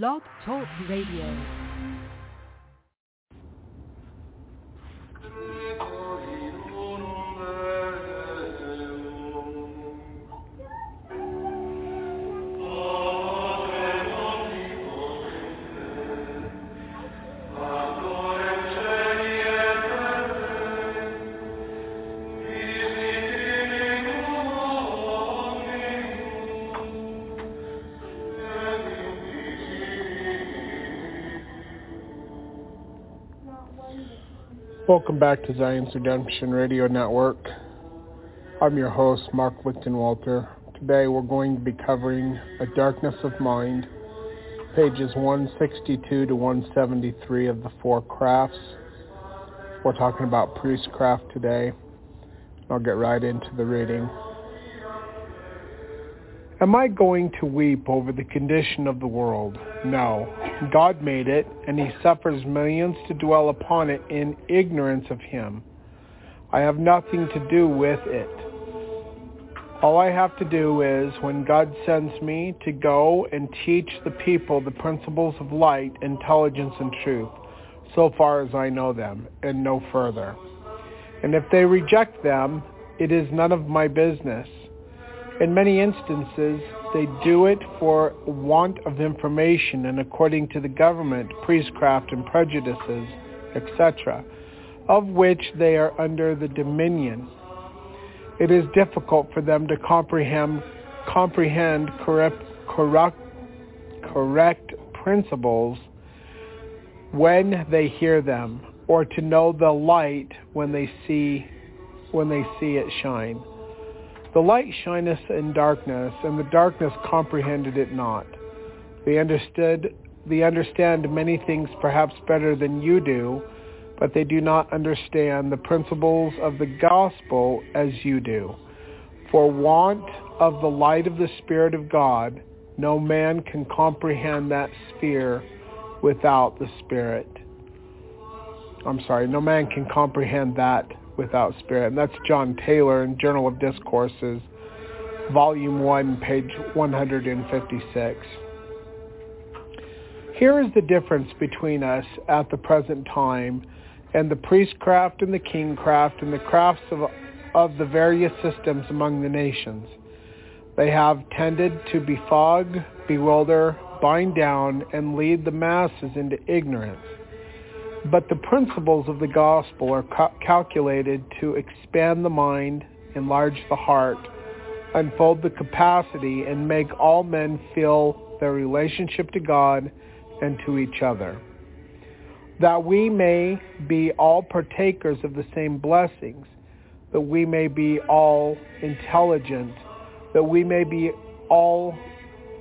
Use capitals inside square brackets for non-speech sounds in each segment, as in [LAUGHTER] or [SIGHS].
Blog Talk Radio. Welcome back to Zion's Redemption Radio Network. I'm your host, Mark Lichtenwalter. Today we're going to be covering A Darkness of Mind, pages 162 to 173 of the Four Crafts. We're talking about priestcraft today. I'll get right into the reading. Am I going to weep over the condition of the world? No. God made it, and he suffers millions to dwell upon it in ignorance of him. I have nothing to do with it. All I have to do is, when God sends me, to go and teach the people the principles of light, intelligence, and truth, so far as I know them, and no further. And if they reject them, it is none of my business. In many instances, they do it for want of information and according to the government, priestcraft and prejudices, etc., of which they are under the dominion. It is difficult for them to comprehend, comprehend correct, correct, correct principles when they hear them, or to know the light when they see when they see it shine. The light shineth in darkness, and the darkness comprehended it not. They understood they understand many things perhaps better than you do, but they do not understand the principles of the gospel as you do. For want of the light of the Spirit of God, no man can comprehend that sphere without the Spirit. I'm sorry, no man can comprehend that without spirit. And that's John Taylor in Journal of Discourses, Volume 1, page 156. Here is the difference between us at the present time and the priestcraft and the kingcraft and the crafts of, of the various systems among the nations. They have tended to befog, bewilder, bind down, and lead the masses into ignorance. But the principles of the gospel are ca- calculated to expand the mind, enlarge the heart, unfold the capacity, and make all men feel their relationship to God and to each other. That we may be all partakers of the same blessings, that we may be all intelligent, that we may be all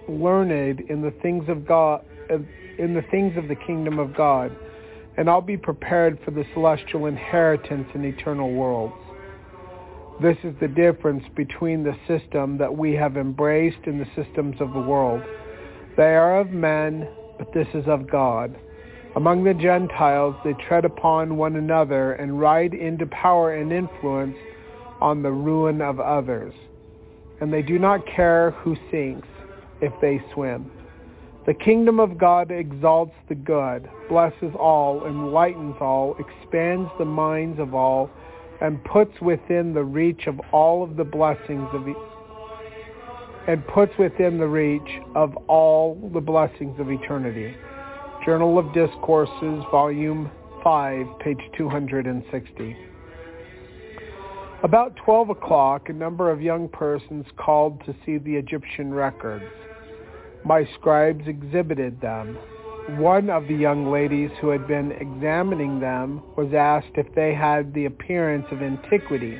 learned in the things of God, in the things of the kingdom of God and I'll be prepared for the celestial inheritance in eternal worlds. This is the difference between the system that we have embraced and the systems of the world. They are of men, but this is of God. Among the Gentiles, they tread upon one another and ride into power and influence on the ruin of others. And they do not care who sinks if they swim. The kingdom of God exalts the good, blesses all, enlightens all, expands the minds of all, and puts within the reach of all of the blessings of e- and puts within the reach of all the blessings of eternity. Journal of Discourses, Volume 5, page 260. About 12 o'clock, a number of young persons called to see the Egyptian records. My scribes exhibited them. One of the young ladies who had been examining them was asked if they had the appearance of antiquity.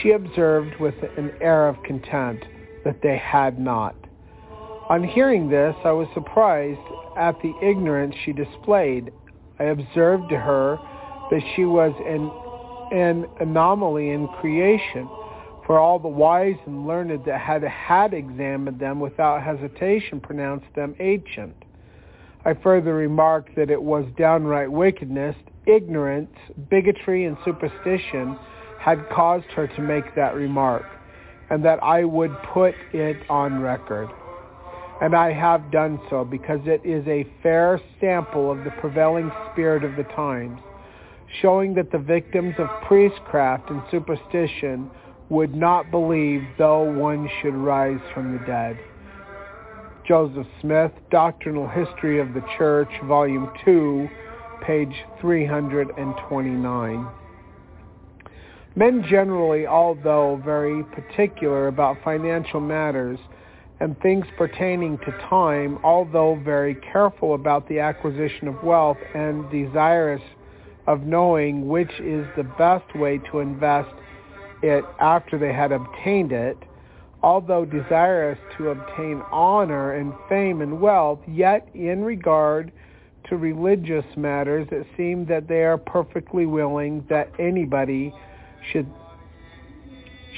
She observed with an air of contempt that they had not. On hearing this, I was surprised at the ignorance she displayed. I observed to her that she was an, an anomaly in creation for all the wise and learned that had had examined them without hesitation pronounced them ancient. I further remarked that it was downright wickedness, ignorance, bigotry, and superstition had caused her to make that remark, and that I would put it on record. and I have done so because it is a fair sample of the prevailing spirit of the times, showing that the victims of priestcraft and superstition would not believe though one should rise from the dead. Joseph Smith, Doctrinal History of the Church, Volume 2, page 329. Men generally, although very particular about financial matters and things pertaining to time, although very careful about the acquisition of wealth and desirous of knowing which is the best way to invest it after they had obtained it, although desirous to obtain honor and fame and wealth, yet in regard to religious matters, it seemed that they are perfectly willing that anybody should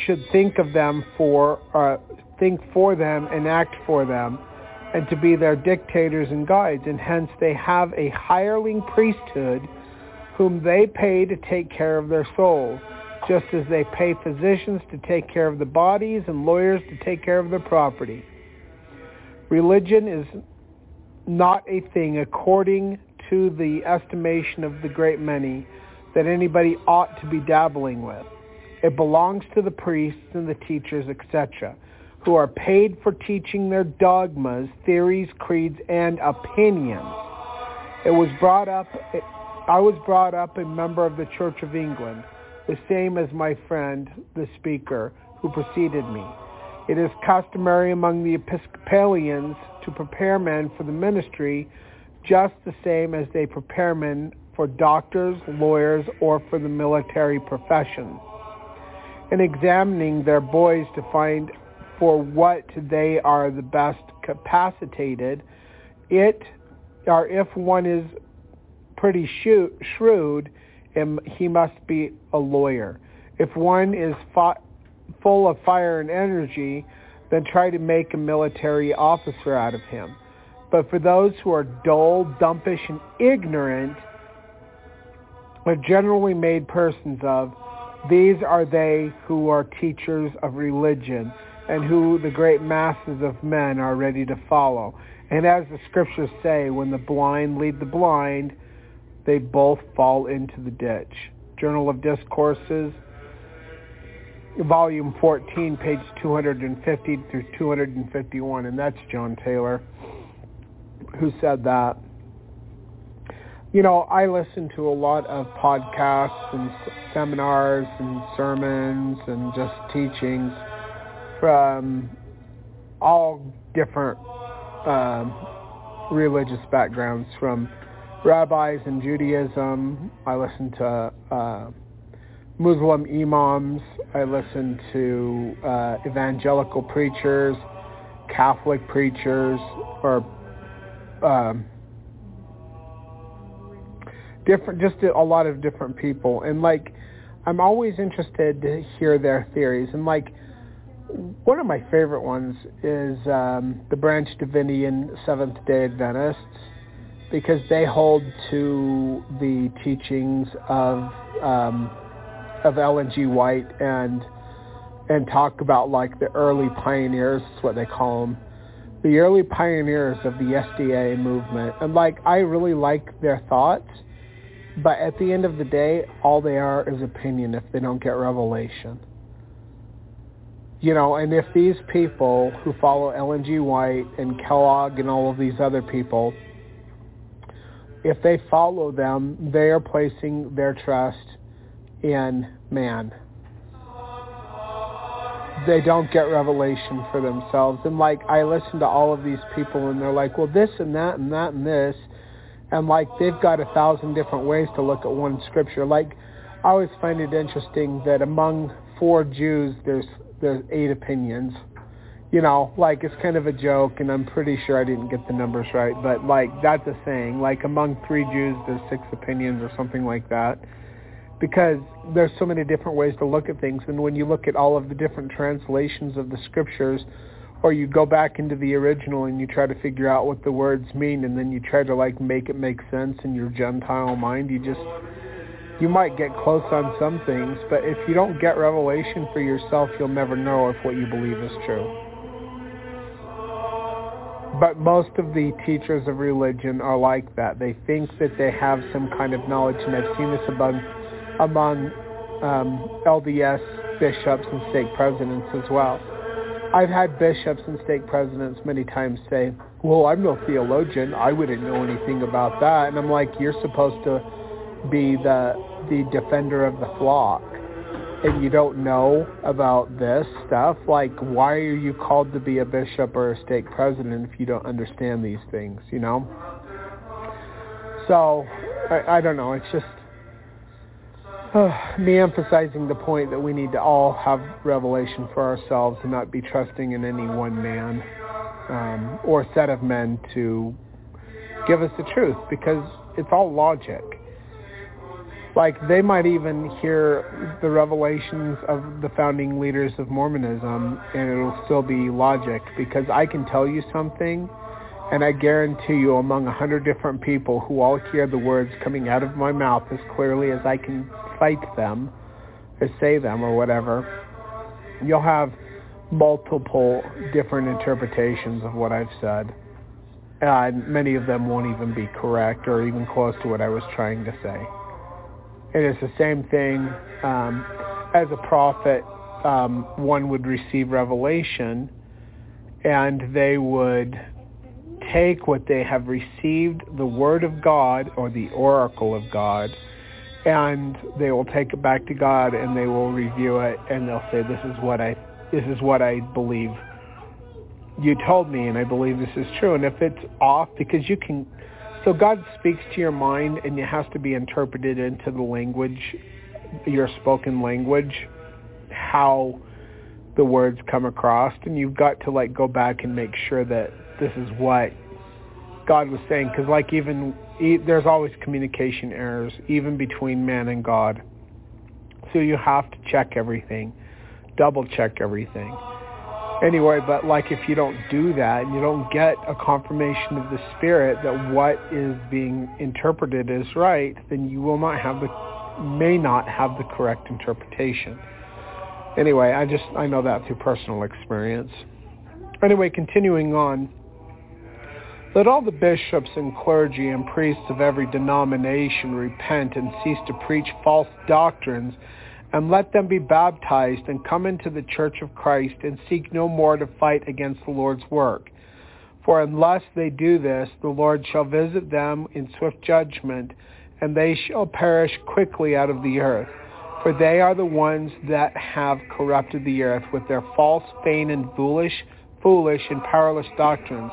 should think of them for uh, think for them and act for them and to be their dictators and guides. And hence they have a hireling priesthood whom they pay to take care of their souls just as they pay physicians to take care of the bodies and lawyers to take care of the property religion is not a thing according to the estimation of the great many that anybody ought to be dabbling with. It belongs to the priests and the teachers, etc., who are paid for teaching their dogmas, theories, creeds, and opinions. It was brought up, it, I was brought up a member of the Church of England, the same as my friend, the speaker, who preceded me. It is customary among the Episcopalians to prepare men for the ministry just the same as they prepare men for doctors, lawyers, or for the military profession. In examining their boys to find for what they are the best capacitated, it or if one is pretty shrewd, he must be a lawyer. If one is full of fire and energy, then try to make a military officer out of him. But for those who are dull, dumpish, and ignorant, are generally made persons of, these are they who are teachers of religion and who the great masses of men are ready to follow. And as the scriptures say, when the blind lead the blind, they both fall into the ditch. Journal of Discourses, volume 14, page 250 through 251, and that's John Taylor who said that. You know, I listen to a lot of podcasts and seminars and sermons and just teachings from all different um, religious backgrounds, from rabbis in Judaism. I listen to uh, Muslim imams. I listen to uh, evangelical preachers, Catholic preachers, or um, different, just a lot of different people, and like I'm always interested to hear their theories, and like one of my favorite ones is um, the Branch Davidian Seventh Day Adventists because they hold to the teachings of um, of Ellen G. White and and talk about like the early pioneers, is what they call them, the early pioneers of the SDA movement. And like, I really like their thoughts, but at the end of the day, all they are is opinion if they don't get revelation. You know, and if these people who follow Ellen G. White and Kellogg and all of these other people, if they follow them, they are placing their trust in man they don't get revelation for themselves. And like I listen to all of these people and they're like, well, this and that and that and this. And like they've got a thousand different ways to look at one scripture. Like I always find it interesting that among four Jews, there's there's eight opinions. You know, like it's kind of a joke, and I'm pretty sure I didn't get the numbers right, but like that's a saying. Like among three Jews, there's six opinions or something like that because there's so many different ways to look at things and when you look at all of the different translations of the scriptures or you go back into the original and you try to figure out what the words mean and then you try to like make it make sense in your gentile mind you just you might get close on some things but if you don't get revelation for yourself you'll never know if what you believe is true But most of the teachers of religion are like that. They think that they have some kind of knowledge, and I've seen this among, among um, LDS bishops and stake presidents as well. I've had bishops and stake presidents many times say, well, I'm no theologian. I wouldn't know anything about that. And I'm like, you're supposed to be the, the defender of the flock and you don't know about this stuff, like why are you called to be a bishop or a stake president if you don't understand these things, you know? So, I, I don't know. It's just uh, [SIGHS] me emphasizing the point that we need to all have revelation for ourselves and not be trusting in any one man um, or set of men to give us the truth because it's all logic like they might even hear the revelations of the founding leaders of Mormonism and it'll still be logic because I can tell you something and I guarantee you among a hundred different people who all hear the words coming out of my mouth as clearly as I can cite them or say them or whatever, you'll have multiple different interpretations of what I've said. And many of them won't even be correct or even close to what I was trying to say. It is the same thing um, as a prophet. Um, one would receive revelation, and they would take what they have received, the word of God or the oracle of God, and they will take it back to God and they will review it and they'll say, "This is what I, this is what I believe." You told me, and I believe this is true. And if it's off, because you can so God speaks to your mind and it has to be interpreted into the language, your spoken language, how the words come across. And you've got to like go back and make sure that this is what God was saying. Because like even, there's always communication errors, even between man and God. So you have to check everything, double check everything anyway, but like if you don't do that and you don't get a confirmation of the Spirit that what is being interpreted is right, then you will not have the, may not have the correct interpretation. Anyway, I just, I know that through personal experience. Anyway, continuing on. Let all the bishops and clergy and priests of every denomination repent and cease to preach false doctrines and let them be baptized and come into the church of Christ and seek no more to fight against the Lord's work. For unless they do this, the Lord shall visit them in swift judgment, and they shall perish quickly out of the earth. For they are the ones that have corrupted the earth with their false, vain, and foolish, foolish and powerless doctrines.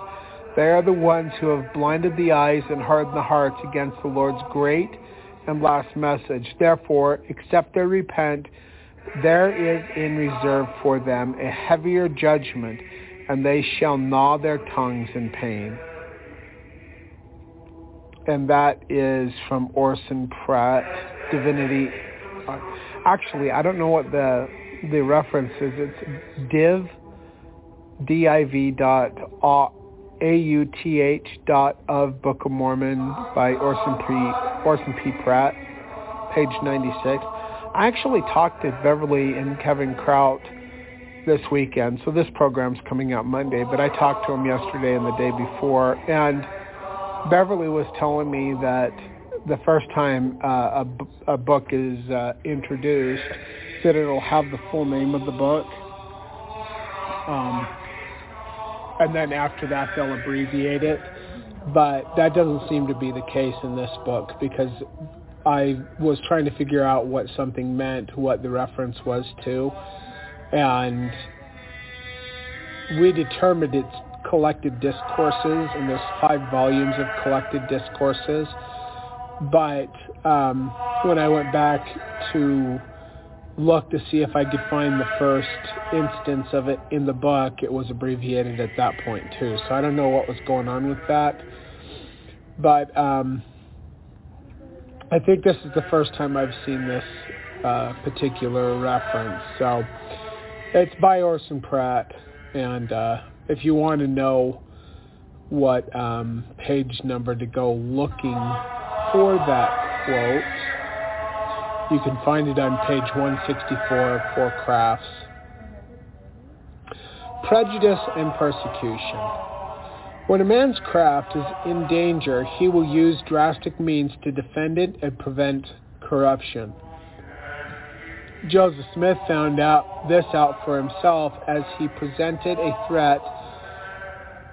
They are the ones who have blinded the eyes and hardened the hearts against the Lord's great and last message. Therefore, except they repent, there is in reserve for them a heavier judgment, and they shall gnaw their tongues in pain. And that is from Orson Pratt, Divinity. Uh, actually, I don't know what the the reference is. It's div, D-I-V dot A-U-T-H dot of Book of Mormon by Orson P. Orson P. Pratt, page 96. I actually talked to Beverly and Kevin Kraut this weekend, so this program's coming out Monday, but I talked to him yesterday and the day before, and Beverly was telling me that the first time uh, a, a book is uh, introduced, that it'll have the full name of the book. Um, and then after that, they'll abbreviate it. But that doesn't seem to be the case in this book because I was trying to figure out what something meant, what the reference was to, and we determined it's collected discourses, and there's five volumes of collected discourses. But um, when I went back to look to see if I could find the first instance of it in the book, it was abbreviated at that point too. So I don't know what was going on with that. But um, I think this is the first time I've seen this uh, particular reference. So it's by Orson Pratt, and uh, if you want to know what um, page number to go looking for that quote, you can find it on page 164 of Four Crafts. Prejudice and persecution. When a man's craft is in danger, he will use drastic means to defend it and prevent corruption. Joseph Smith found out this out for himself as he presented a threat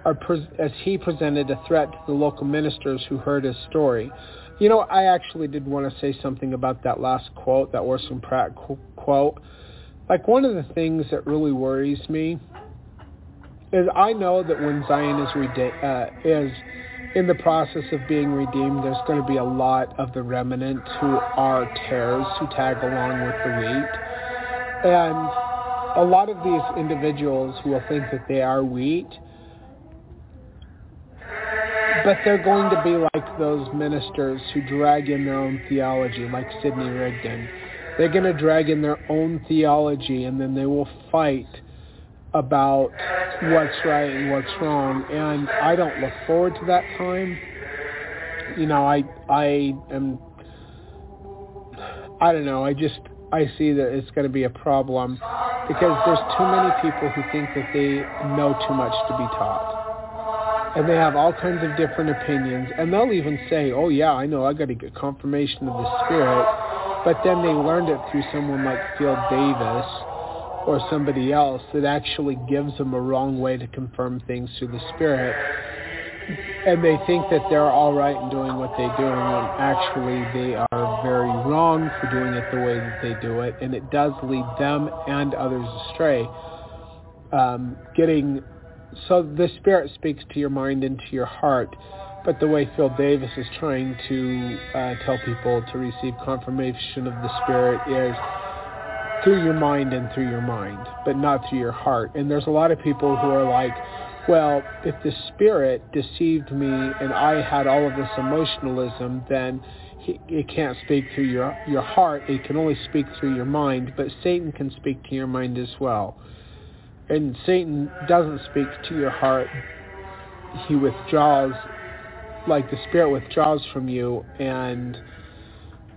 as he presented a threat to the local ministers who heard his story. You know, I actually did want to say something about that last quote, that Orson Pratt quote. Like one of the things that really worries me is I know that when Zion is rede- uh, is in the process of being redeemed, there's going to be a lot of the remnant who are tares who tag along with the wheat, and a lot of these individuals will think that they are wheat, but they're going to be like those ministers who drag in their own theology, like Sidney Rigdon. They're going to drag in their own theology, and then they will fight about what's right and what's wrong. And I don't look forward to that time. You know, I I am I don't know. I just I see that it's going to be a problem because there's too many people who think that they know too much to be taught. And they have all kinds of different opinions. And they'll even say, oh yeah, I know, I got to get confirmation of the Spirit. But then they learned it through someone like Phil Davis or somebody else that actually gives them a wrong way to confirm things through the Spirit. And they think that they're all right in doing what they do, when actually they are very wrong for doing it the way that they do it, and it does lead them and others astray. Um, getting so the Spirit speaks to your mind and to your heart, but the way Phil Davis is trying to uh, tell people to receive confirmation of the Spirit is through your mind and through your mind, but not through your heart. And there's a lot of people who are like, well, if the spirit deceived me and I had all of this emotionalism, then he, it can't speak through your, your heart. It can only speak through your mind, but Satan can speak to your mind as well. And Satan doesn't speak to your heart. He withdraws, like the spirit withdraws from you, and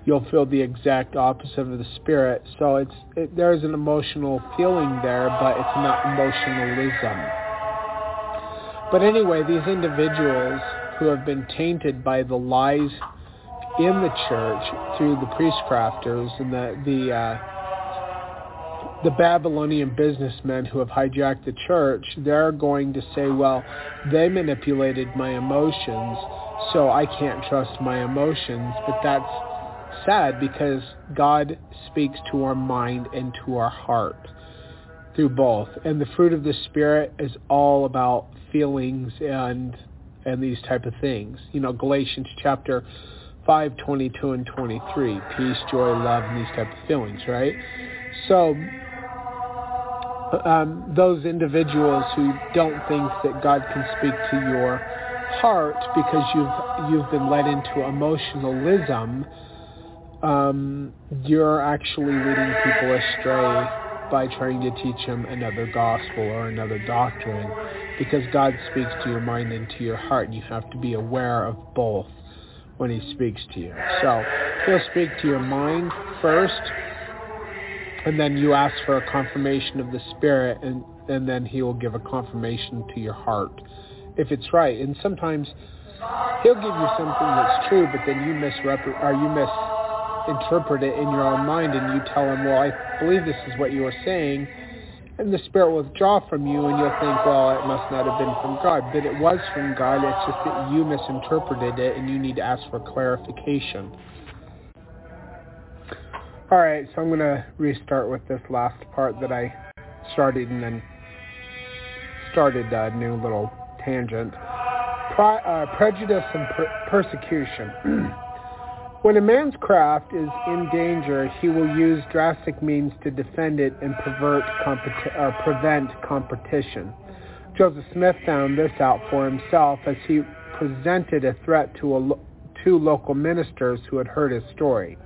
you'll feel the exact opposite of the spirit. So it's it, there's an emotional feeling there, but it's not emotionalism. But anyway, these individuals who have been tainted by the lies in the church through the priestcrafters and the the uh, the Babylonian businessmen who have hijacked the church, they're going to say, well, they manipulated my emotions, so I can't trust my emotions. But that's sad because God speaks to our mind and to our heart through both. And the fruit of the Spirit is all about feelings and and these type of things. You know, Galatians chapter 5, 22 and 23. Peace, joy, love, and these type of feelings, right? So um, those individuals who don't think that God can speak to your heart because you've you've been led into emotionalism, um, you're actually leading people astray by trying to teach them another gospel or another doctrine because God speaks to your mind and to your heart and you have to be aware of both when he speaks to you. So he'll speak to your mind first and then you ask for a confirmation of the spirit and, and then he will give a confirmation to your heart if it's right. And sometimes he'll give you something that's true but then you misrep- or you mis interpret it in your own mind and you tell him, well, I believe this is what you are saying, and the Spirit will withdraw from you and you'll think, well, it must not have been from God. But it was from God. It's just that you misinterpreted it and you need to ask for clarification. All right, so I'm going to restart with this last part that I started and then started a new little tangent. Uh, prejudice and per- persecution. [CLEARS THROAT] When a man's craft is in danger, he will use drastic means to defend it and pervert competi- or prevent competition. Joseph Smith found this out for himself as he presented a threat to a lo- two local ministers who had heard his story.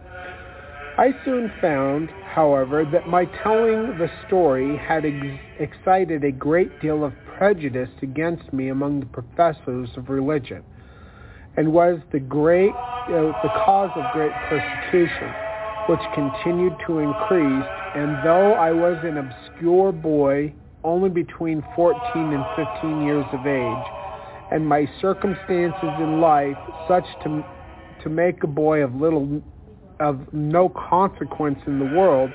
I soon found, however, that my telling the story had ex- excited a great deal of prejudice against me among the professors of religion and was the great uh, the cause of great persecution, which continued to increase. And though I was an obscure boy, only between 14 and 15 years of age, and my circumstances in life such to to make a boy of little of no consequence in the world,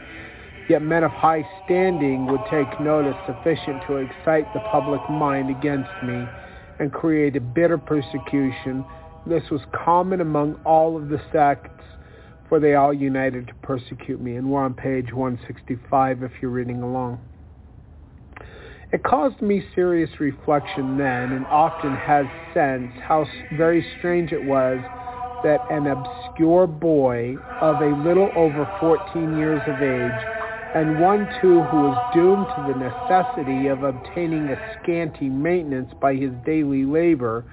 yet men of high standing would take notice sufficient to excite the public mind against me and create a bitter persecution. This was common among all of the sects, for they all united to persecute me. And we're on page 165 if you're reading along. It caused me serious reflection then, and often has since, how very strange it was that an obscure boy of a little over 14 years of age, and one too who was doomed to the necessity of obtaining a scanty maintenance by his daily labor,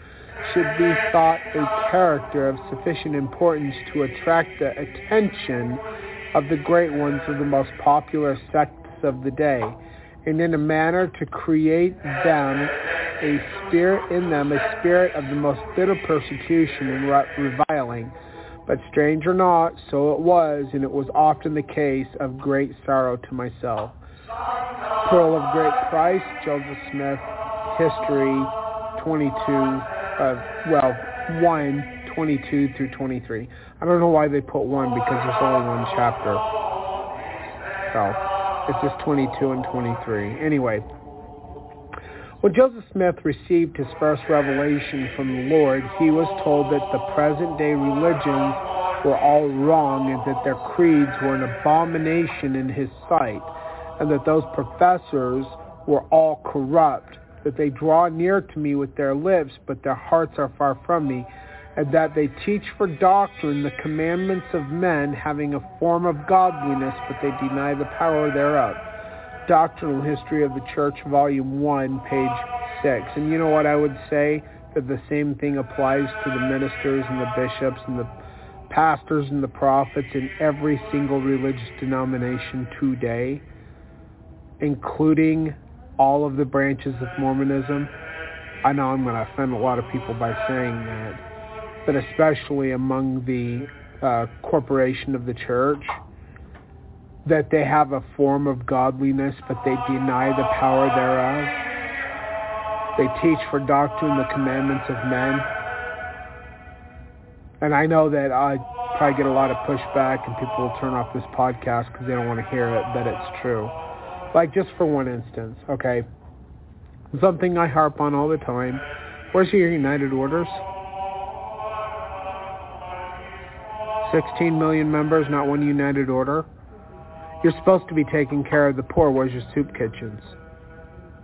should be thought a character of sufficient importance to attract the attention of the great ones of the most popular sects of the day, and in a manner to create them a spirit in them, a spirit of the most bitter persecution and reviling. But strange or not, so it was, and it was often the case of great sorrow to myself. Pearl of Great Price, Joseph Smith, History 22, uh, well, 1, 22 through 23. I don't know why they put 1 because there's only one chapter. So, it's just 22 and 23. Anyway, when Joseph Smith received his first revelation from the Lord, he was told that the present-day religions were all wrong and that their creeds were an abomination in his sight, and that those professors were all corrupt, that they draw near to me with their lips, but their hearts are far from me, and that they teach for doctrine the commandments of men having a form of godliness, but they deny the power thereof. Doctrinal History of the Church, Volume 1, page 6. And you know what I would say? That the same thing applies to the ministers and the bishops and the pastors and the prophets in every single religious denomination today, including all of the branches of Mormonism. I know I'm going to offend a lot of people by saying that, but especially among the uh, corporation of the church that they have a form of godliness, but they deny the power thereof. They teach for doctrine the commandments of men. And I know that I probably get a lot of pushback and people will turn off this podcast because they don't want to hear it, but it's true. Like just for one instance, okay? Something I harp on all the time. Where's your United Orders? 16 million members, not one United Order. You're supposed to be taking care of the poor. Where's your soup kitchens?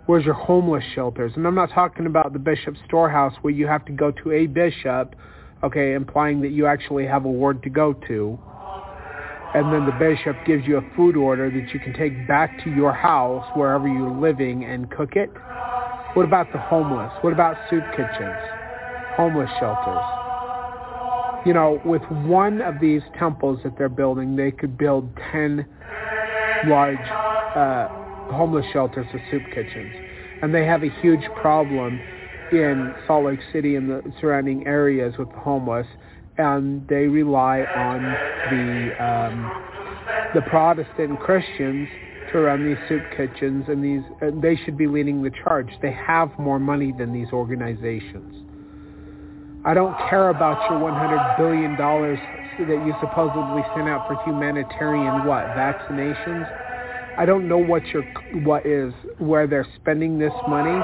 Where's your homeless shelters? And I'm not talking about the bishop's storehouse where you have to go to a bishop, okay, implying that you actually have a ward to go to. And then the bishop gives you a food order that you can take back to your house, wherever you're living, and cook it. What about the homeless? What about soup kitchens? Homeless shelters? You know, with one of these temples that they're building, they could build 10 large uh, homeless shelters or soup kitchens. And they have a huge problem in Salt Lake City and the surrounding areas with the homeless. And they rely on the um, the Protestant Christians to run these soup kitchens, and these uh, they should be leading the charge. They have more money than these organizations. I don't care about your 100 billion dollars that you supposedly sent out for humanitarian what vaccinations. I don't know what your what is where they're spending this money,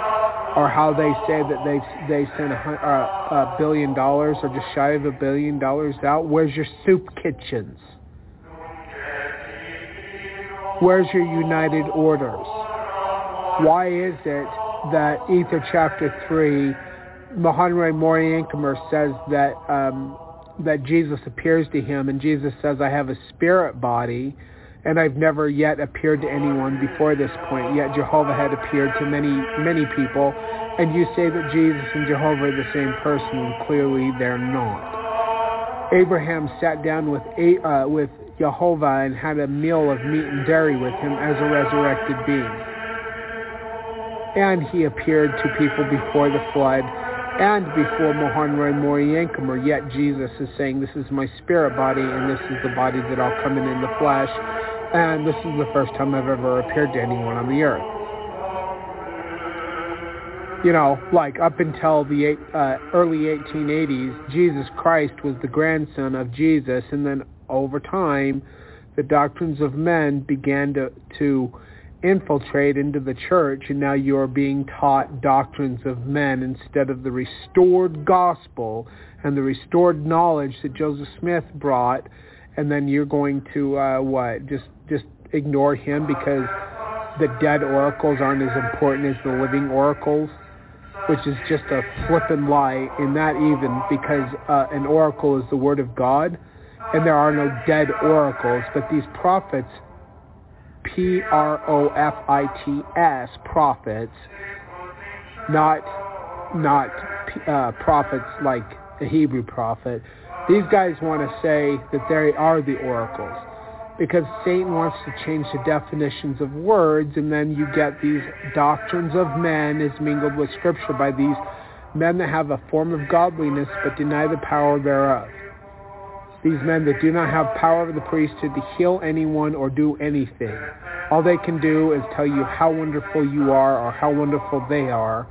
or how they say that they they sent a, a, uh, a billion dollars or just shy of a billion dollars out. Where's your soup kitchens? Where's your United Orders? Why is it that Ether chapter three, Mahonri Moriancumer says that um, that Jesus appears to him, and Jesus says, I have a spirit body, and I've never yet appeared to anyone before this point. Yet Jehovah had appeared to many, many people, and you say that Jesus and Jehovah are the same person, and clearly they're not. Abraham sat down with, uh, with Jehovah and had a meal of meat and dairy with him as a resurrected being. And he appeared to people before the flood and before Mahonri Moriancumer, yet Jesus is saying, this is my spirit body, and this is the body that I'll come in in the flesh, and this is the first time I've ever appeared to anyone on the earth. you know, like up until the uh, early 1880s, Jesus Christ was the grandson of Jesus, and then over time, the doctrines of men began to to infiltrate into the church, and now you are being taught doctrines of men instead of the restored gospel and the restored knowledge that Joseph Smith brought, and then you're going to uh, what? Just just ignore him because the dead oracles aren't as important as the living oracles, which is just a flippin' lie in that even because uh, an oracle is the word of God, and there are no dead oracles, but these prophets P-R-O-F-I-T-S, prophets, not not uh, prophets like a Hebrew prophet. These guys want to say that they are the oracles because Satan wants to change the definitions of words and then you get these doctrines of men as mingled with scripture by these men that have a form of godliness but deny the power thereof. These men that do not have power of the priesthood to heal anyone or do anything. All they can do is tell you how wonderful you are or how wonderful they are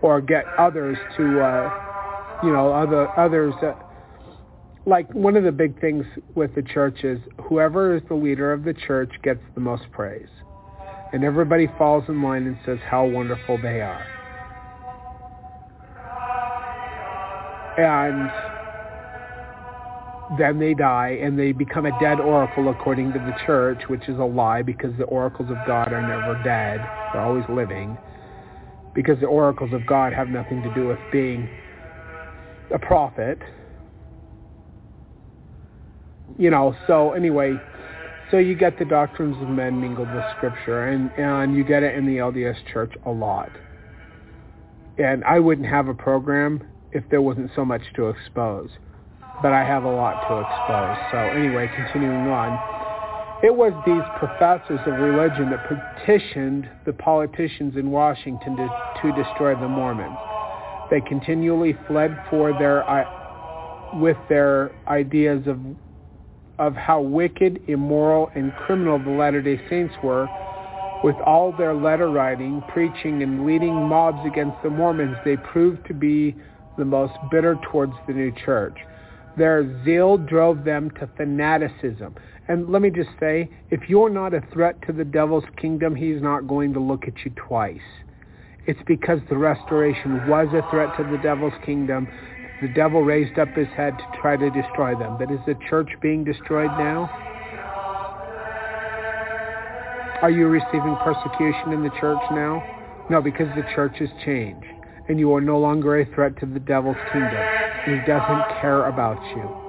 or get others to, uh, you know, other others. Uh, like one of the big things with the church is whoever is the leader of the church gets the most praise. And everybody falls in line and says how wonderful they are. And then they die and they become a dead oracle according to the church, which is a lie because the oracles of God are never dead. They're always living. Because the oracles of God have nothing to do with being a prophet. You know, so anyway, so you get the doctrines of men mingled with scripture and, and you get it in the LDS church a lot. And I wouldn't have a program if there wasn't so much to expose but I have a lot to expose. So anyway, continuing on. It was these professors of religion that petitioned the politicians in Washington to, to destroy the Mormons. They continually fled for their uh, with their ideas of of how wicked, immoral, and criminal the Latter-day Saints were. With all their letter writing, preaching, and leading mobs against the Mormons, they proved to be the most bitter towards the new church. Their zeal drove them to fanaticism. And let me just say, if you're not a threat to the devil's kingdom, he's not going to look at you twice. It's because the restoration was a threat to the devil's kingdom. The devil raised up his head to try to destroy them. But is the church being destroyed now? Are you receiving persecution in the church now? No, because the church has changed. And you are no longer a threat to the devil's kingdom. He doesn't care about you.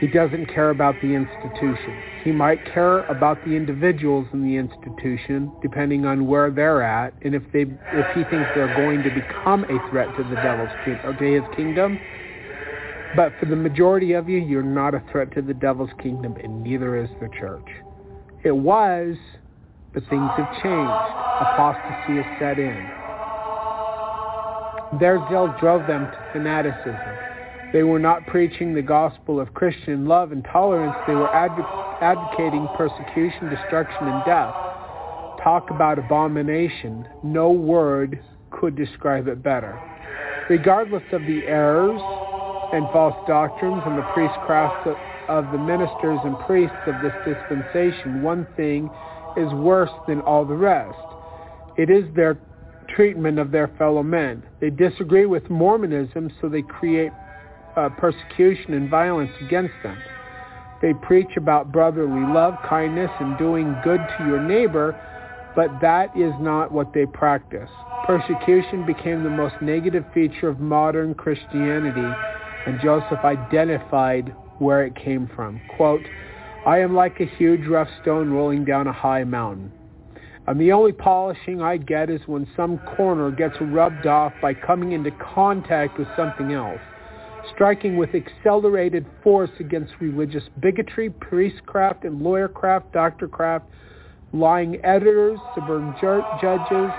He doesn't care about the institution. He might care about the individuals in the institution, depending on where they're at, and if they if he thinks they're going to become a threat to the devil's to his kingdom. But for the majority of you, you're not a threat to the devil's kingdom, and neither is the church. It was, but things have changed. Apostasy has set in. Their zeal drove them to fanaticism. They were not preaching the gospel of Christian love and tolerance. They were adv- advocating persecution, destruction, and death. Talk about abomination. No word could describe it better. Regardless of the errors and false doctrines and the priestcraft of the ministers and priests of this dispensation, one thing is worse than all the rest. It is their treatment of their fellow men. They disagree with Mormonism, so they create uh, persecution and violence against them. They preach about brotherly love, kindness, and doing good to your neighbor, but that is not what they practice. Persecution became the most negative feature of modern Christianity, and Joseph identified where it came from. Quote, I am like a huge rough stone rolling down a high mountain. And the only polishing I get is when some corner gets rubbed off by coming into contact with something else, striking with accelerated force against religious bigotry, priestcraft, and lawyercraft, doctorcraft, lying editors, suburban judges,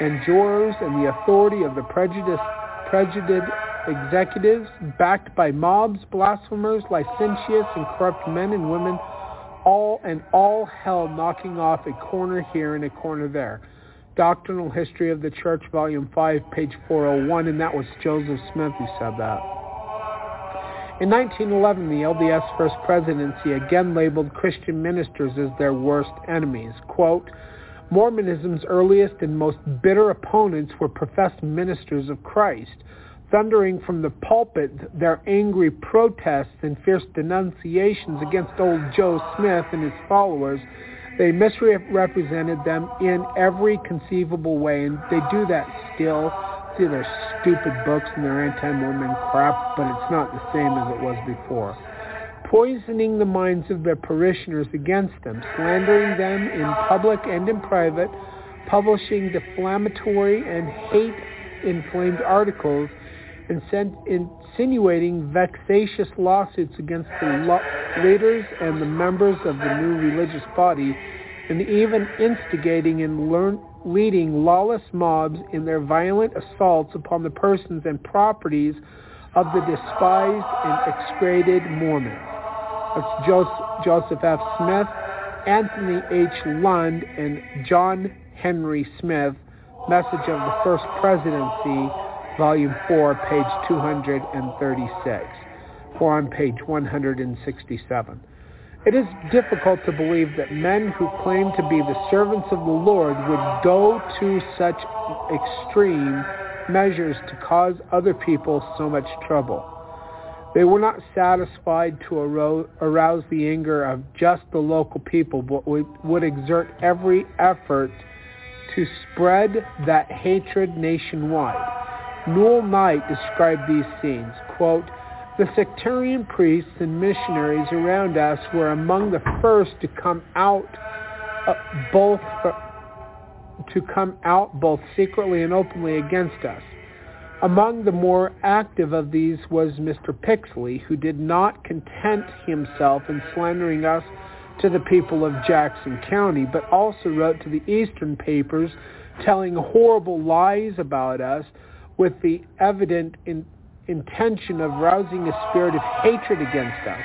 and jurors, and the authority of the prejudiced, prejudiced executives, backed by mobs, blasphemers, licentious, and corrupt men and women all and all hell knocking off a corner here and a corner there. Doctrinal History of the Church, Volume 5, page 401, and that was Joseph Smith who said that. In 1911, the LDS First Presidency again labeled Christian ministers as their worst enemies. Quote, Mormonism's earliest and most bitter opponents were professed ministers of Christ, thundering from the pulpit their angry protests and fierce denunciations against old Joe Smith and his followers. They misrepresented them in every conceivable way, and they do that still through their stupid books and their anti-Mormon crap, but it's not the same as it was before. Poisoning the minds of their parishioners against them, slandering them in public and in private, publishing defamatory and hate-inflamed articles, insinuating vexatious lawsuits against the leaders and the members of the new religious body, and even instigating and learn- leading lawless mobs in their violent assaults upon the persons and properties of the despised and excreted Mormons. That's Joseph F. Smith, Anthony H. Lund, and John Henry Smith, Message of the First Presidency, Volume 4, page 236, or on page 167. It is difficult to believe that men who claim to be the servants of the Lord would go to such extreme measures to cause other people so much trouble. They were not satisfied to arouse the anger of just the local people, but would exert every effort to spread that hatred nationwide. Newell Knight described these scenes, quote, the sectarian priests and missionaries around us were among the first to come out uh, both uh, to come out both secretly and openly against us. Among the more active of these was Mr. Pixley, who did not content himself in slandering us to the people of Jackson County, but also wrote to the eastern papers telling horrible lies about us with the evident in, intention of rousing a spirit of hatred against us.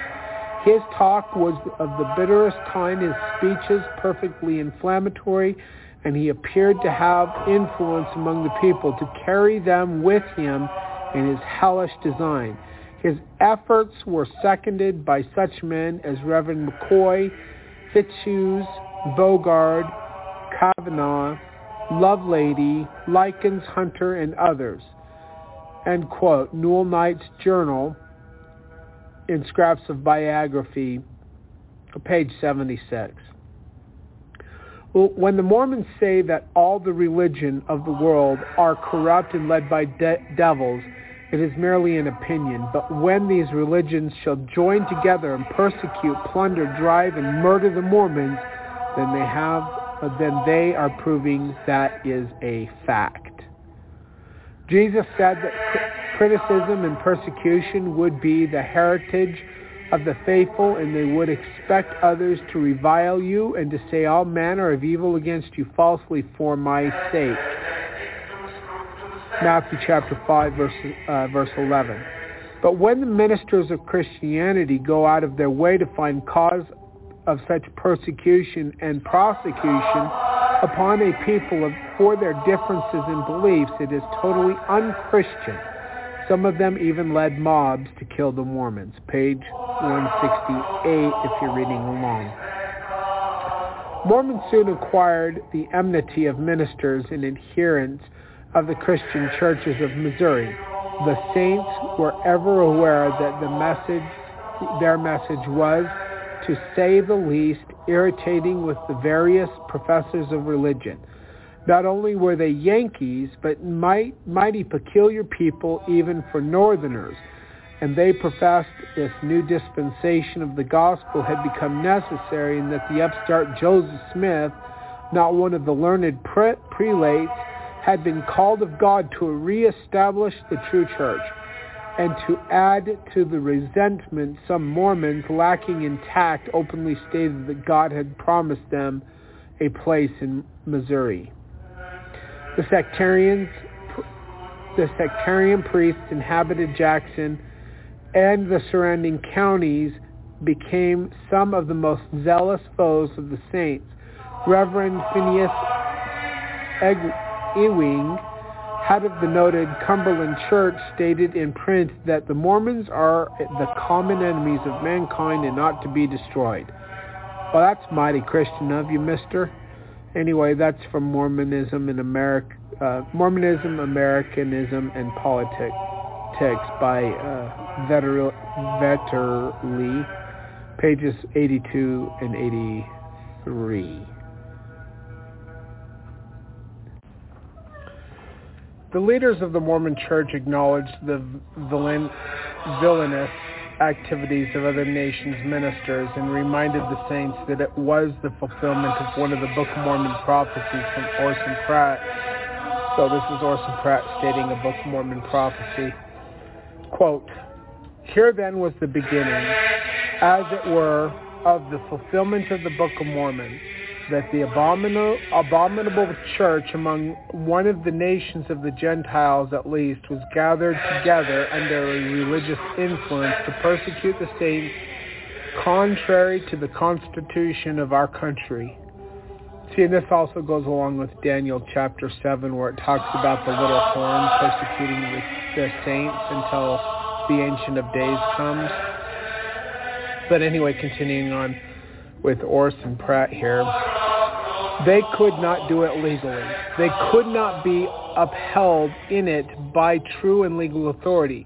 His talk was of the bitterest kind, his speeches perfectly inflammatory, and he appeared to have influence among the people to carry them with him in his hellish design. His efforts were seconded by such men as Reverend McCoy, Fitzhughes, Bogard, Kavanaugh, Lovelady, Likens, Hunter, and others. End quote. Newell Knight's Journal in Scraps of Biography, page 76. Well, when the Mormons say that all the religion of the world are corrupt and led by de- devils, it is merely an opinion. But when these religions shall join together and persecute, plunder, drive, and murder the Mormons, then they have then they are proving that is a fact. Jesus said that criticism and persecution would be the heritage of the faithful, and they would expect others to revile you and to say all manner of evil against you falsely for my sake. Matthew chapter 5, verse, uh, verse 11. But when the ministers of Christianity go out of their way to find cause of such persecution and prosecution upon a people of, for their differences in beliefs, it is totally unchristian. Some of them even led mobs to kill the Mormons. Page 168 if you're reading along. Mormons soon acquired the enmity of ministers and adherents of the Christian churches of Missouri. The saints were ever aware that the message, their message was to say the least, irritating with the various professors of religion. Not only were they Yankees, but might, mighty peculiar people even for Northerners, and they professed this new dispensation of the gospel had become necessary and that the upstart Joseph Smith, not one of the learned pre- prelates, had been called of God to reestablish the true church and to add to the resentment some Mormons lacking in tact openly stated that God had promised them a place in Missouri. The sectarians, the sectarian priests inhabited Jackson and the surrounding counties became some of the most zealous foes of the saints. Reverend Phineas Ewing, head of the noted Cumberland Church, stated in print that the Mormons are the common enemies of mankind and not to be destroyed. Well, that's mighty Christian of you, mister. Anyway, that's from Mormonism and America, uh, Mormonism, Americanism, and Politics by uh, Vetter- Vetterli, pages 82 and 83. The leaders of the Mormon Church acknowledged the villain, villainous activities of other nations' ministers and reminded the saints that it was the fulfillment of one of the Book of Mormon prophecies from Orson Pratt. So this is Orson Pratt stating a Book of Mormon prophecy. Quote, Here then was the beginning, as it were, of the fulfillment of the Book of Mormon that the abominable, abominable church among one of the nations of the Gentiles at least was gathered together under a religious influence to persecute the saints contrary to the constitution of our country. See, and this also goes along with Daniel chapter 7 where it talks about the little horn persecuting the, the saints until the Ancient of Days comes. But anyway, continuing on with Orson Pratt here. They could not do it legally. They could not be upheld in it by true and legal authority,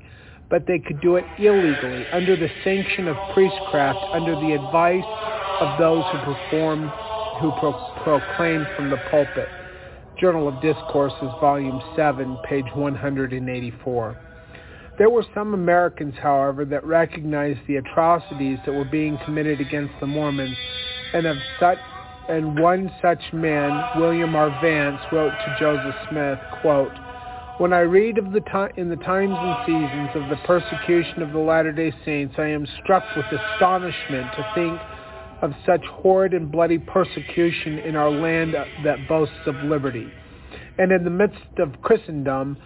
but they could do it illegally under the sanction of priestcraft, under the advice of those who perform, who pro- proclaim from the pulpit. Journal of Discourses, Volume 7, page 184. There were some Americans, however, that recognized the atrocities that were being committed against the Mormons and of such and one such man, William R. Vance, wrote to Joseph Smith, quote, When I read of the ti- in the times and seasons of the persecution of the Latter-day Saints, I am struck with astonishment to think of such horrid and bloody persecution in our land that boasts of liberty. And in the midst of Christendom,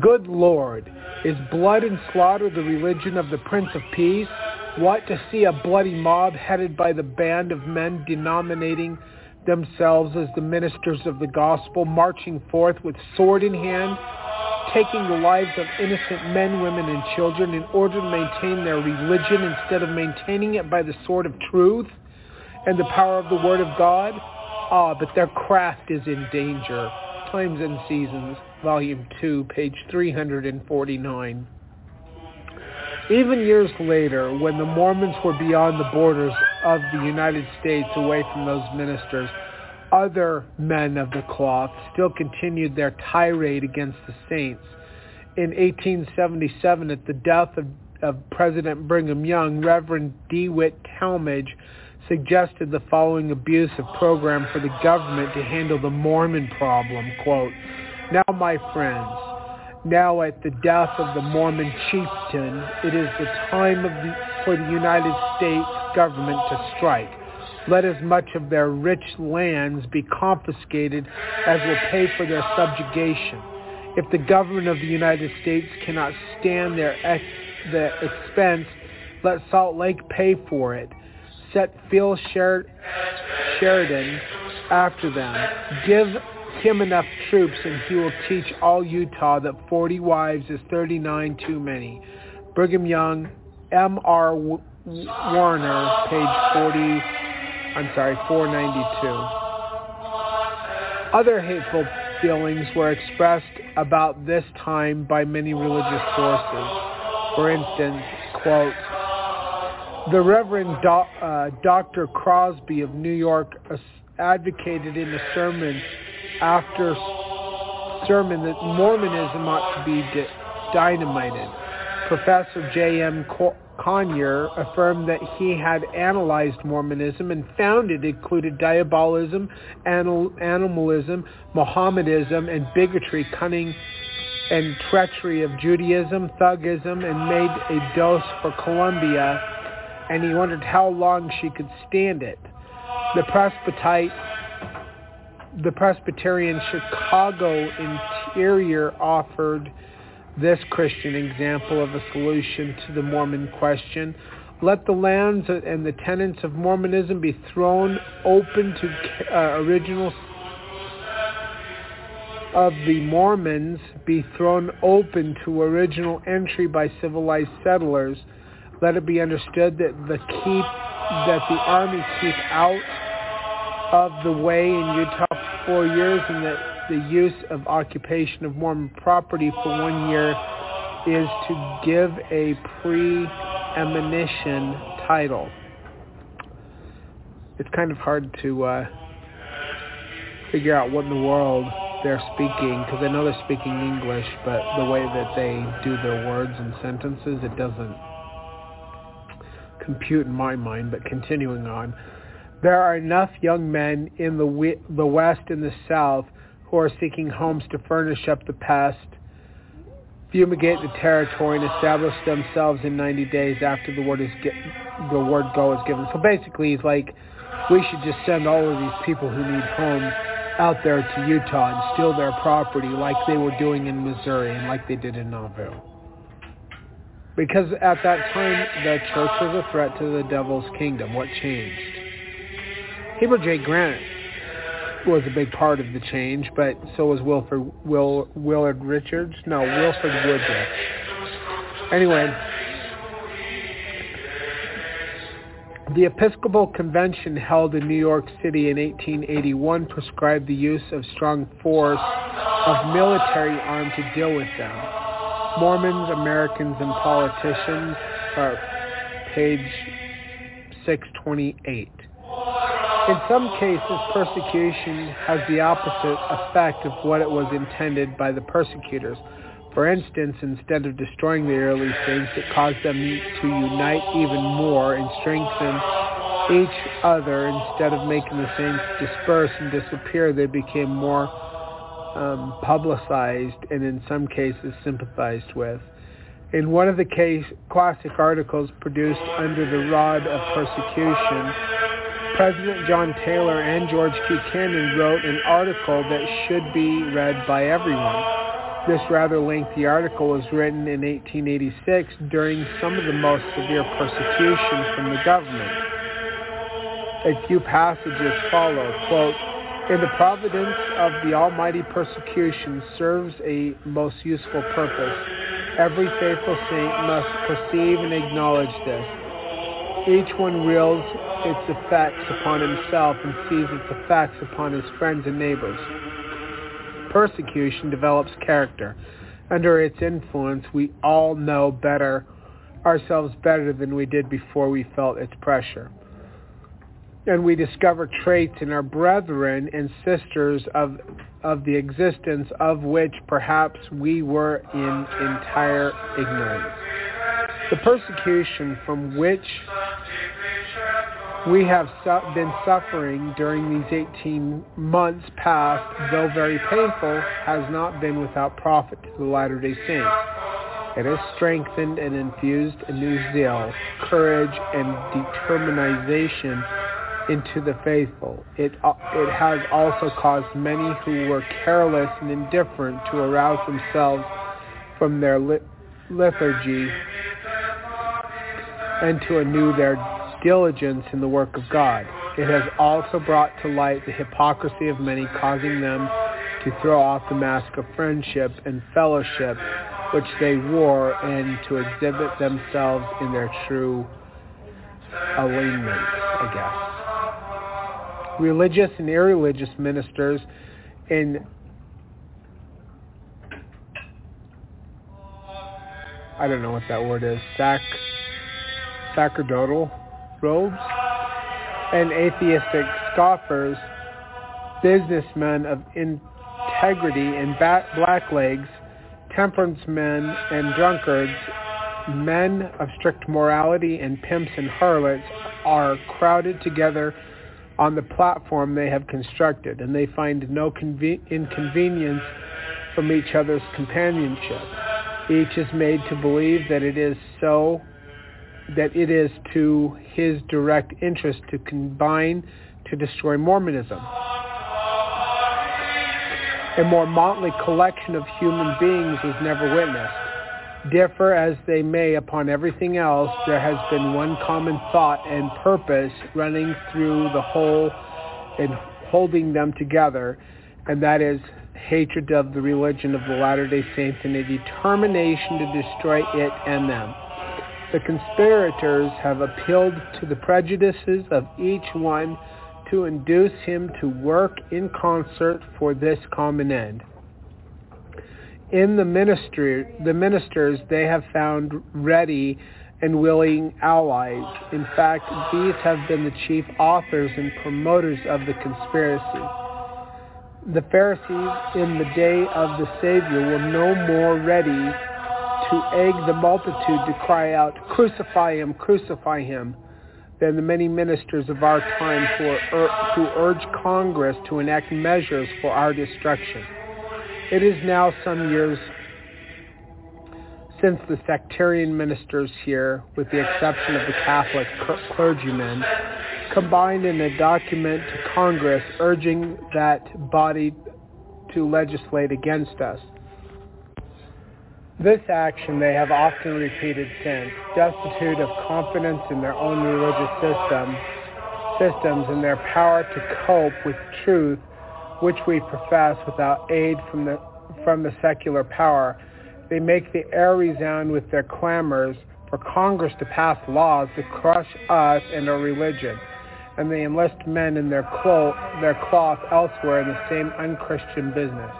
good Lord, is blood and slaughter the religion of the Prince of Peace? What to see a bloody mob headed by the band of men denominating themselves as the ministers of the gospel, marching forth with sword in hand, taking the lives of innocent men, women, and children in order to maintain their religion instead of maintaining it by the sword of truth and the power of the word of God? Ah, but their craft is in danger. Times and Seasons, Volume 2, page 349. Even years later, when the Mormons were beyond the borders of the United States away from those ministers, other men of the cloth still continued their tirade against the saints. In 1877, at the death of, of President Brigham Young, Reverend DeWitt Talmage suggested the following abusive program for the government to handle the Mormon problem. Quote, Now, my friends, now at the death of the Mormon chieftain, it is the time the, for the United States government to strike. Let as much of their rich lands be confiscated as will pay for their subjugation. If the government of the United States cannot stand their ex- the expense, let Salt Lake pay for it. Set Phil Sher- Sheridan after them. Give him enough troops and he will teach all Utah that 40 wives is 39 too many. Brigham Young, M.R. Werner, page 40, I'm sorry, 492. Other hateful feelings were expressed about this time by many religious sources. For instance, quote, the Reverend Do- uh, Dr. Crosby of New York advocated in a sermon after sermon that Mormonism ought to be dynamited. Professor J.M. Conyer affirmed that he had analyzed Mormonism and found it included diabolism, animalism, Mohammedanism, and bigotry, cunning and treachery of Judaism, thugism, and made a dose for Columbia, and he wondered how long she could stand it. The Presbytite the Presbyterian Chicago Interior offered this Christian example of a solution to the Mormon question. Let the lands and the tenets of Mormonism be thrown open to uh, original of the Mormons be thrown open to original entry by civilized settlers, let it be understood that the keep that the army keep out of the way in Utah for four years and that the use of occupation of Mormon property for one year is to give a preemonition title. It's kind of hard to uh, figure out what in the world they're speaking because I know they're speaking English, but the way that they do their words and sentences, it doesn't compute in my mind. But continuing on, there are enough young men in the the West and the South who are seeking homes to furnish up the past, fumigate the territory, and establish themselves in 90 days after the word is get, the word go is given. So basically, he's like, we should just send all of these people who need homes out there to Utah and steal their property like they were doing in Missouri and like they did in Nauvoo. Because at that time, the church was a threat to the devil's kingdom. What changed? Heber J. Grant was a big part of the change, but so was Wilford Will Willard Richards. No, Wilford Woodruff. Anyway, The Episcopal Convention held in New York City in 1881 prescribed the use of strong force of military arm to deal with them. Mormons, Americans, and politicians page 628. In some cases, persecution has the opposite effect of what it was intended by the persecutors. For instance, instead of destroying the early saints, it caused them to unite even more and strengthen each other. Instead of making the saints disperse and disappear, they became more um, publicized and in some cases sympathized with. In one of the case, classic articles produced under the rod of persecution, President John Taylor and George Q. Cannon wrote an article that should be read by everyone. This rather lengthy article was written in 1886 during some of the most severe persecution from the government. A few passages follow. Quote, in the providence of the almighty persecution serves a most useful purpose. Every faithful saint must perceive and acknowledge this. Each one reels its effects upon himself and sees its effects upon his friends and neighbors persecution develops character. Under its influence, we all know better ourselves better than we did before we felt its pressure. And we discover traits in our brethren and sisters of, of the existence of which perhaps we were in entire ignorance. The persecution from which we have su- been suffering during these 18 months past, though very painful, has not been without profit to the Latter-day Saints. It has strengthened and infused a new zeal, courage, and determination into the faithful. It, uh, it has also caused many who were careless and indifferent to arouse themselves from their lethargy and to anew their diligence in the work of God. It has also brought to light the hypocrisy of many, causing them to throw off the mask of friendship and fellowship which they wore and to exhibit themselves in their true alignment, I guess. Religious and irreligious ministers in I don't know what that word is, sac sacerdotal robes, and atheistic scoffers, businessmen of integrity and blacklegs, temperance men and drunkards, men of strict morality and pimps and harlots are crowded together on the platform they have constructed, and they find no conven- inconvenience from each other's companionship. Each is made to believe that it is so that it is to his direct interest to combine to destroy Mormonism. A more motley collection of human beings was never witnessed. Differ as they may upon everything else, there has been one common thought and purpose running through the whole and holding them together, and that is hatred of the religion of the Latter-day Saints and a determination to destroy it and them. The conspirators have appealed to the prejudices of each one to induce him to work in concert for this common end. In the ministry, the ministers they have found ready and willing allies. In fact, these have been the chief authors and promoters of the conspiracy. The Pharisees in the day of the Savior were no more ready to egg the multitude to cry out, Crucify him, crucify him, than the many ministers of our time who, are, who urge Congress to enact measures for our destruction. It is now some years since the sectarian ministers here, with the exception of the Catholic clergymen, combined in a document to Congress urging that body to legislate against us. This action they have often repeated since, destitute of confidence in their own religious system, systems and their power to cope with truth which we profess without aid from the, from the secular power. They make the air resound with their clamors for Congress to pass laws to crush us and our religion. And they enlist men in their, clo- their cloth elsewhere in the same unchristian business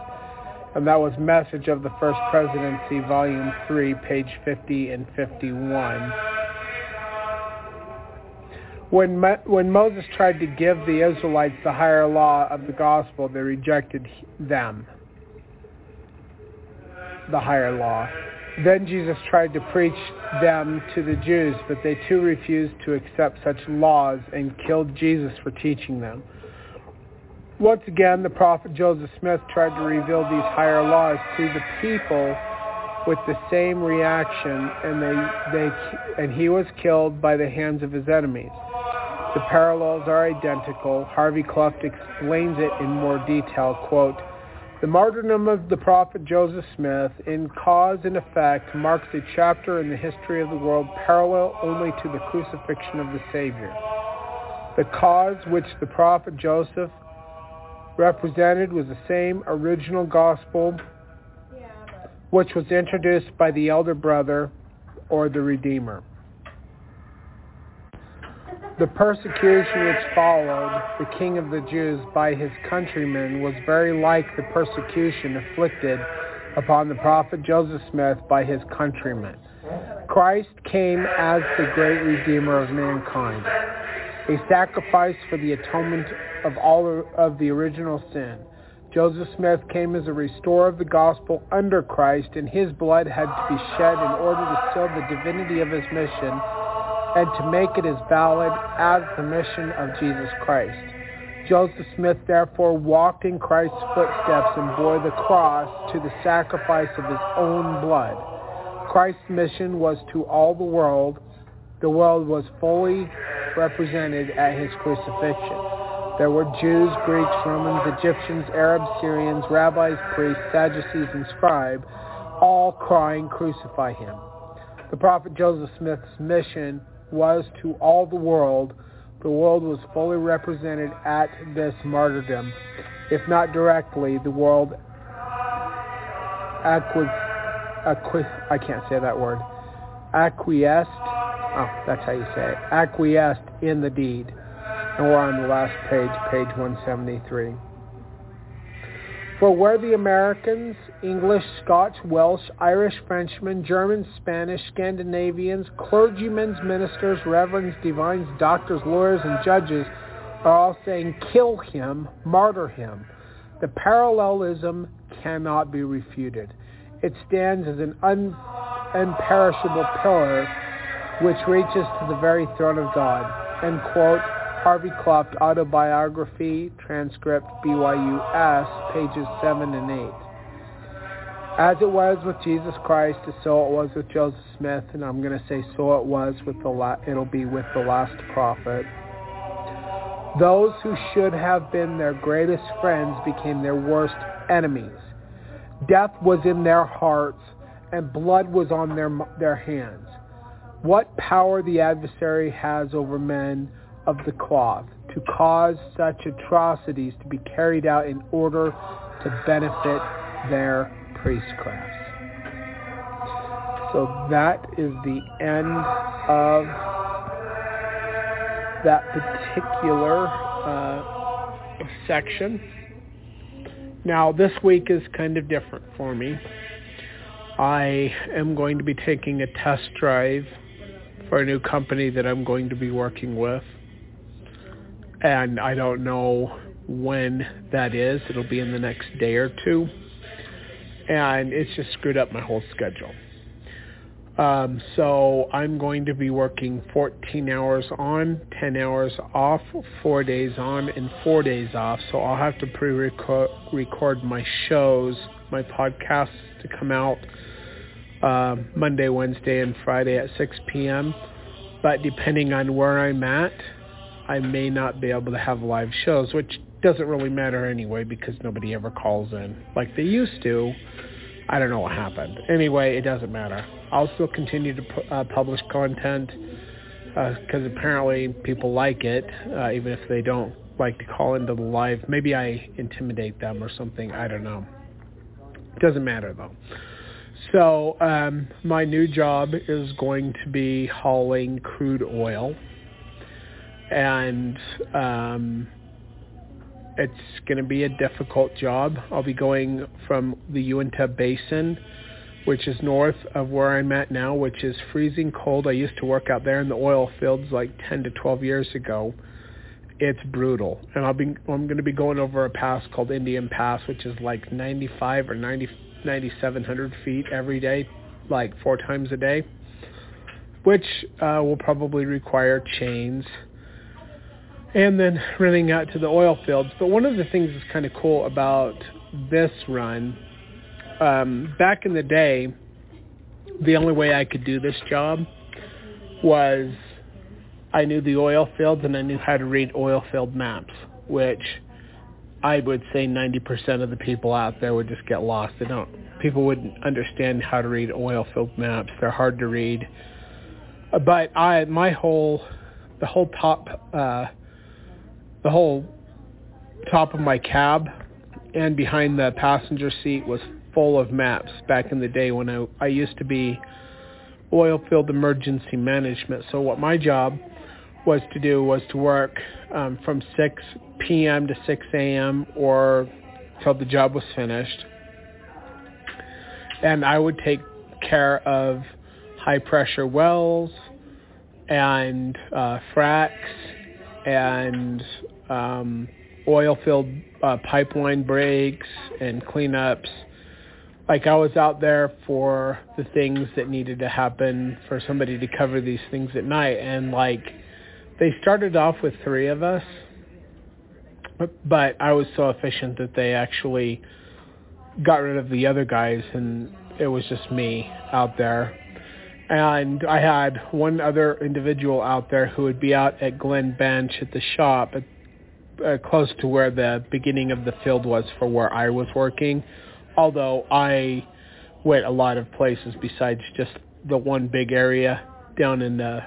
and that was Message of the First Presidency, Volume 3, page 50 and 51. When, when Moses tried to give the Israelites the higher law of the gospel, they rejected them, the higher law. Then Jesus tried to preach them to the Jews, but they too refused to accept such laws and killed Jesus for teaching them. Once again, the prophet Joseph Smith tried to reveal these higher laws to the people with the same reaction, and they, they, and he was killed by the hands of his enemies. The parallels are identical. Harvey Clough explains it in more detail. Quote, the martyrdom of the prophet Joseph Smith in cause and effect marks a chapter in the history of the world parallel only to the crucifixion of the Savior. The cause which the prophet Joseph represented was the same original gospel which was introduced by the elder brother or the Redeemer. The persecution which followed the king of the Jews by his countrymen was very like the persecution inflicted upon the prophet Joseph Smith by his countrymen. Christ came as the great Redeemer of mankind a sacrifice for the atonement of all of the original sin. Joseph Smith came as a restorer of the gospel under Christ, and his blood had to be shed in order to seal the divinity of his mission and to make it as valid as the mission of Jesus Christ. Joseph Smith therefore walked in Christ's footsteps and bore the cross to the sacrifice of his own blood. Christ's mission was to all the world. The world was fully represented at his crucifixion. There were Jews, Greeks, Romans, Egyptians, Arabs, Syrians, rabbis, priests, Sadducees, and scribes, all crying, crucify him. The prophet Joseph Smith's mission was to all the world. The world was fully represented at this martyrdom. If not directly, the world acquiesced, I can't say that word, acquiesced Oh, that's how you say it. Acquiesced in the deed. And we're on the last page, page 173. For where the Americans, English, Scotch, Welsh, Irish, Frenchmen, Germans, Spanish, Scandinavians, clergymen, ministers, reverends, divines, doctors, lawyers, and judges are all saying, kill him, martyr him. The parallelism cannot be refuted. It stands as an un- imperishable pillar which reaches to the very throne of God. End quote. Harvey Clough, Autobiography, Transcript, BYUS, pages 7 and 8. As it was with Jesus Christ, so it was with Joseph Smith, and I'm going to say so it was with the la- it'll be with the last prophet. Those who should have been their greatest friends became their worst enemies. Death was in their hearts, and blood was on their, their hands what power the adversary has over men of the cloth to cause such atrocities to be carried out in order to benefit their priestcrafts. So that is the end of that particular uh, section. Now, this week is kind of different for me. I am going to be taking a test drive for a new company that I'm going to be working with. And I don't know when that is. It'll be in the next day or two. And it's just screwed up my whole schedule. Um, so I'm going to be working 14 hours on, 10 hours off, four days on, and four days off. So I'll have to pre-record my shows, my podcasts to come out uh, Monday, Wednesday, and Friday at 6 p.m. But depending on where I'm at, I may not be able to have live shows, which doesn't really matter anyway because nobody ever calls in like they used to. I don't know what happened. Anyway, it doesn't matter. I'll still continue to pu- uh, publish content because uh, apparently people like it, uh, even if they don't like to call into the live. Maybe I intimidate them or something. I don't know. It doesn't matter though. So um, my new job is going to be hauling crude oil, and um, it's going to be a difficult job. I'll be going from the Uinta Basin, which is north of where I'm at now, which is freezing cold. I used to work out there in the oil fields like 10 to 12 years ago. It's brutal. And I'll be I'm going to be going over a pass called Indian Pass, which is like 95 or 90 9700 feet every day, like four times a day, which uh, will probably require chains and then running out to the oil fields. But one of the things that's kind of cool about this run, um, back in the day, the only way I could do this job was I knew the oil fields and I knew how to read oil field maps, which I would say 90% of the people out there would just get lost. They don't, people wouldn't understand how to read oil field maps. They're hard to read. But I, my whole, the whole top, uh, the whole top of my cab and behind the passenger seat was full of maps back in the day when I, I used to be oil field emergency management. So what my job was to do was to work um, from 6 p.m. to 6 a.m. or till the job was finished. And I would take care of high pressure wells and uh, fracs and um, oil filled uh, pipeline breaks and cleanups. Like I was out there for the things that needed to happen for somebody to cover these things at night. And like they started off with three of us, but I was so efficient that they actually got rid of the other guys and it was just me out there and I had one other individual out there who would be out at Glen Bench at the shop at uh, close to where the beginning of the field was for where I was working. Although I went a lot of places besides just the one big area down in the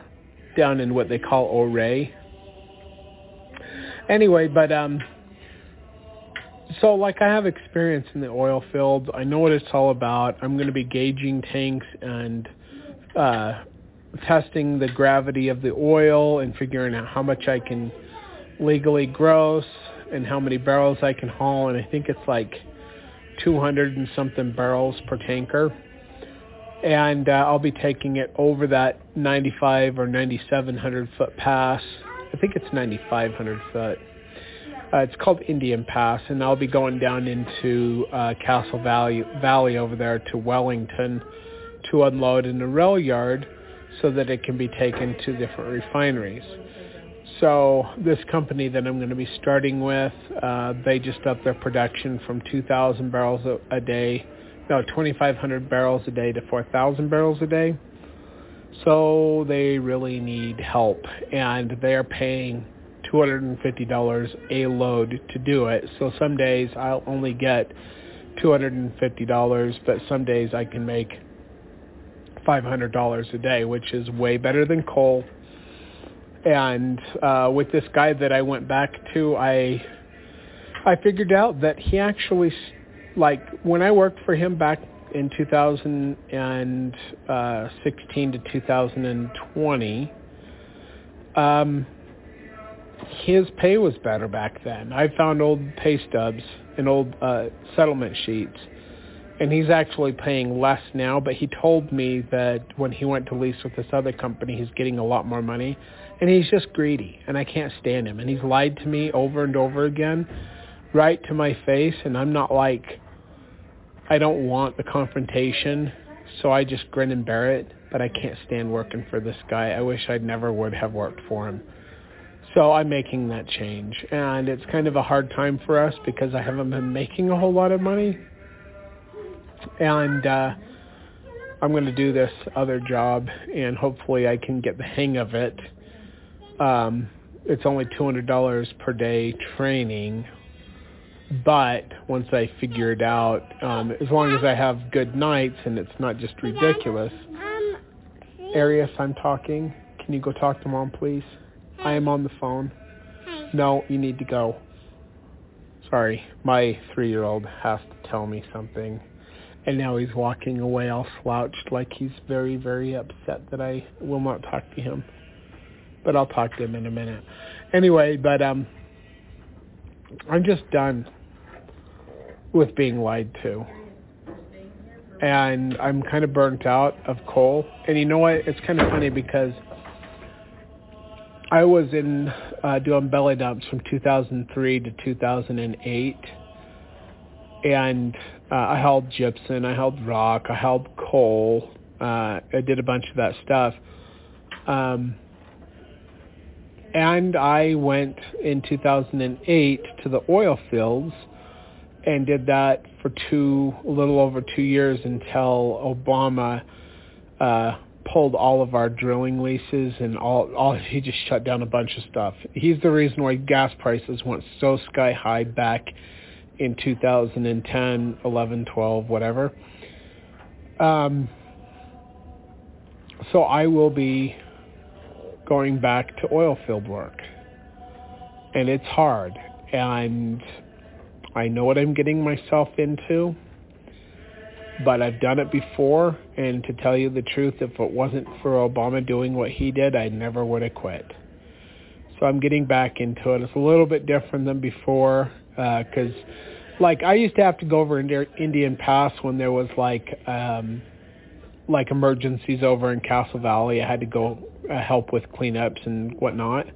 down in what they call Ouray. Anyway, but um so like I have experience in the oil field. I know what it's all about. I'm going to be gauging tanks and uh testing the gravity of the oil and figuring out how much I can legally gross and how many barrels I can haul, and I think it's like 200 and something barrels per tanker. And uh, I'll be taking it over that 95 or 9700 foot pass. I think it's 9500 foot. Uh, it's called Indian Pass, and I'll be going down into uh, Castle Valley, Valley over there to Wellington to unload in a rail yard so that it can be taken to different refineries. So this company that I'm going to be starting with, uh, they just upped their production from 2,000 barrels a, a day, no, 2,500 barrels a day to 4,000 barrels a day. So they really need help, and they're paying $250 a load to do it. So some days I'll only get $250, but some days I can make $500 a day, which is way better than coal and uh, with this guy that I went back to, I I figured out that he actually like when I worked for him back in 2016 uh, to 2020, um, his pay was better back then. I found old pay stubs and old uh, settlement sheets, and he's actually paying less now. But he told me that when he went to lease with this other company, he's getting a lot more money, and he's just greedy, and I can't stand him. And he's lied to me over and over again, right to my face, and I'm not like I don't want the confrontation, so I just grin and bear it. But I can't stand working for this guy. I wish I'd never would have worked for him. So I'm making that change. And it's kind of a hard time for us because I haven't been making a whole lot of money. And uh, I'm going to do this other job and hopefully I can get the hang of it. Um, it's only $200 per day training. But once I figure it out, um, as long as I have good nights and it's not just ridiculous. Arius, I'm talking. Can you go talk to mom, please? I am on the phone. No, you need to go. Sorry, my three-year-old has to tell me something. And now he's walking away all slouched like he's very, very upset that I will not talk to him. But I'll talk to him in a minute. Anyway, but um I'm just done with being lied to. And I'm kind of burnt out of coal. And you know what? It's kind of funny because I was in uh, doing belly dumps from 2003 to 2008, and uh, I held gypsum, I held rock, I held coal. Uh, I did a bunch of that stuff. Um, and I went in 2008 to the oil fields and did that for two, a little over two years until Obama uh, pulled all of our drilling leases and all, all [LAUGHS] he just shut down a bunch of stuff. He's the reason why gas prices went so sky high back in 2010, 11, 12, whatever. Um, so I will be going back to oil field work. And it's hard. And I know what I'm getting myself into but I've done it before, and to tell you the truth, if it wasn't for Obama doing what he did, I never would have quit. So I'm getting back into it. It's a little bit different than before, because, uh, like, I used to have to go over Indian Pass when there was like, um, like emergencies over in Castle Valley. I had to go uh, help with cleanups and whatnot.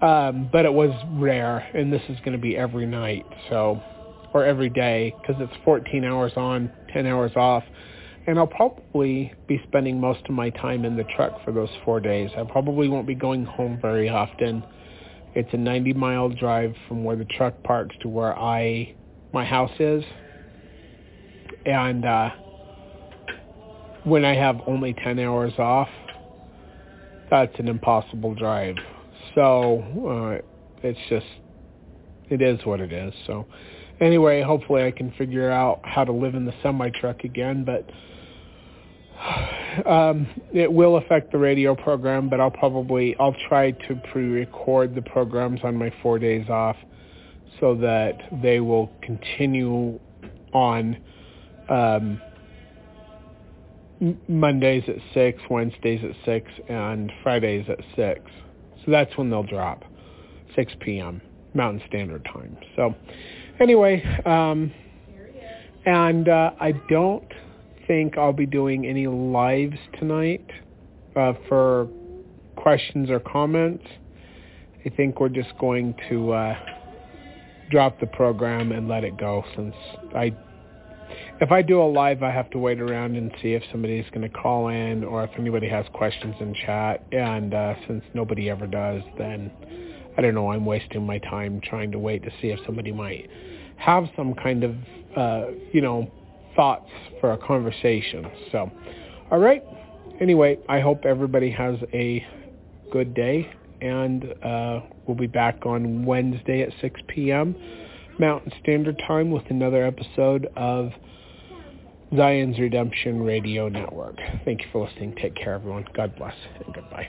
Um, but it was rare, and this is going to be every night, so or every day because it's 14 hours on, 10 hours off. And I'll probably be spending most of my time in the truck for those four days. I probably won't be going home very often. It's a 90 mile drive from where the truck parks to where I, my house is. And uh, when I have only 10 hours off, that's an impossible drive. So uh, it's just, it is what it is. So anyway, hopefully I can figure out how to live in the semi truck again, but um, it will affect the radio program, but I'll probably I'll try to pre-record the programs on my four days off so that they will continue on um, Mondays at six, Wednesdays at six, and Fridays at six. So that's when they'll drop, 6 p.m. Mountain Standard Time. So anyway, um, and uh, I don't think I'll be doing any lives tonight uh, for questions or comments. I think we're just going to uh, drop the program and let it go since I if I do a live, I have to wait around and see if somebody's going to call in or if anybody has questions in chat. And uh, since nobody ever does, then I don't know. I'm wasting my time trying to wait to see if somebody might have some kind of, uh, you know, thoughts for a conversation. So, all right. Anyway, I hope everybody has a good day, and uh, we'll be back on Wednesday at 6 p.m. Mountain Standard Time with another episode of Zion's Redemption Radio Network. Thank you for listening. Take care, everyone. God bless, and goodbye.